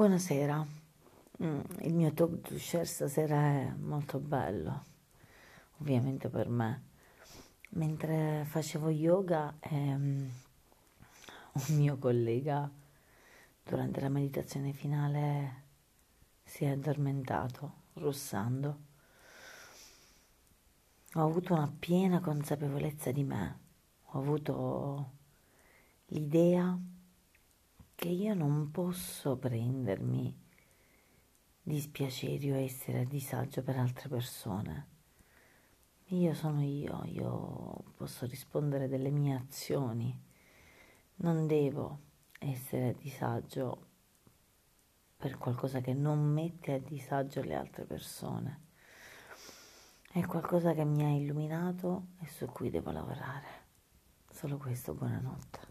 Buonasera, Mm, il mio talk to share stasera è molto bello, ovviamente per me. Mentre facevo yoga, ehm, un mio collega durante la meditazione finale si è addormentato, russando. Ho avuto una piena consapevolezza di me, ho avuto l'idea che io non posso prendermi dispiaceri o essere a disagio per altre persone. Io sono io, io posso rispondere delle mie azioni, non devo essere a disagio per qualcosa che non mette a disagio le altre persone. È qualcosa che mi ha illuminato e su cui devo lavorare. Solo questo, buonanotte.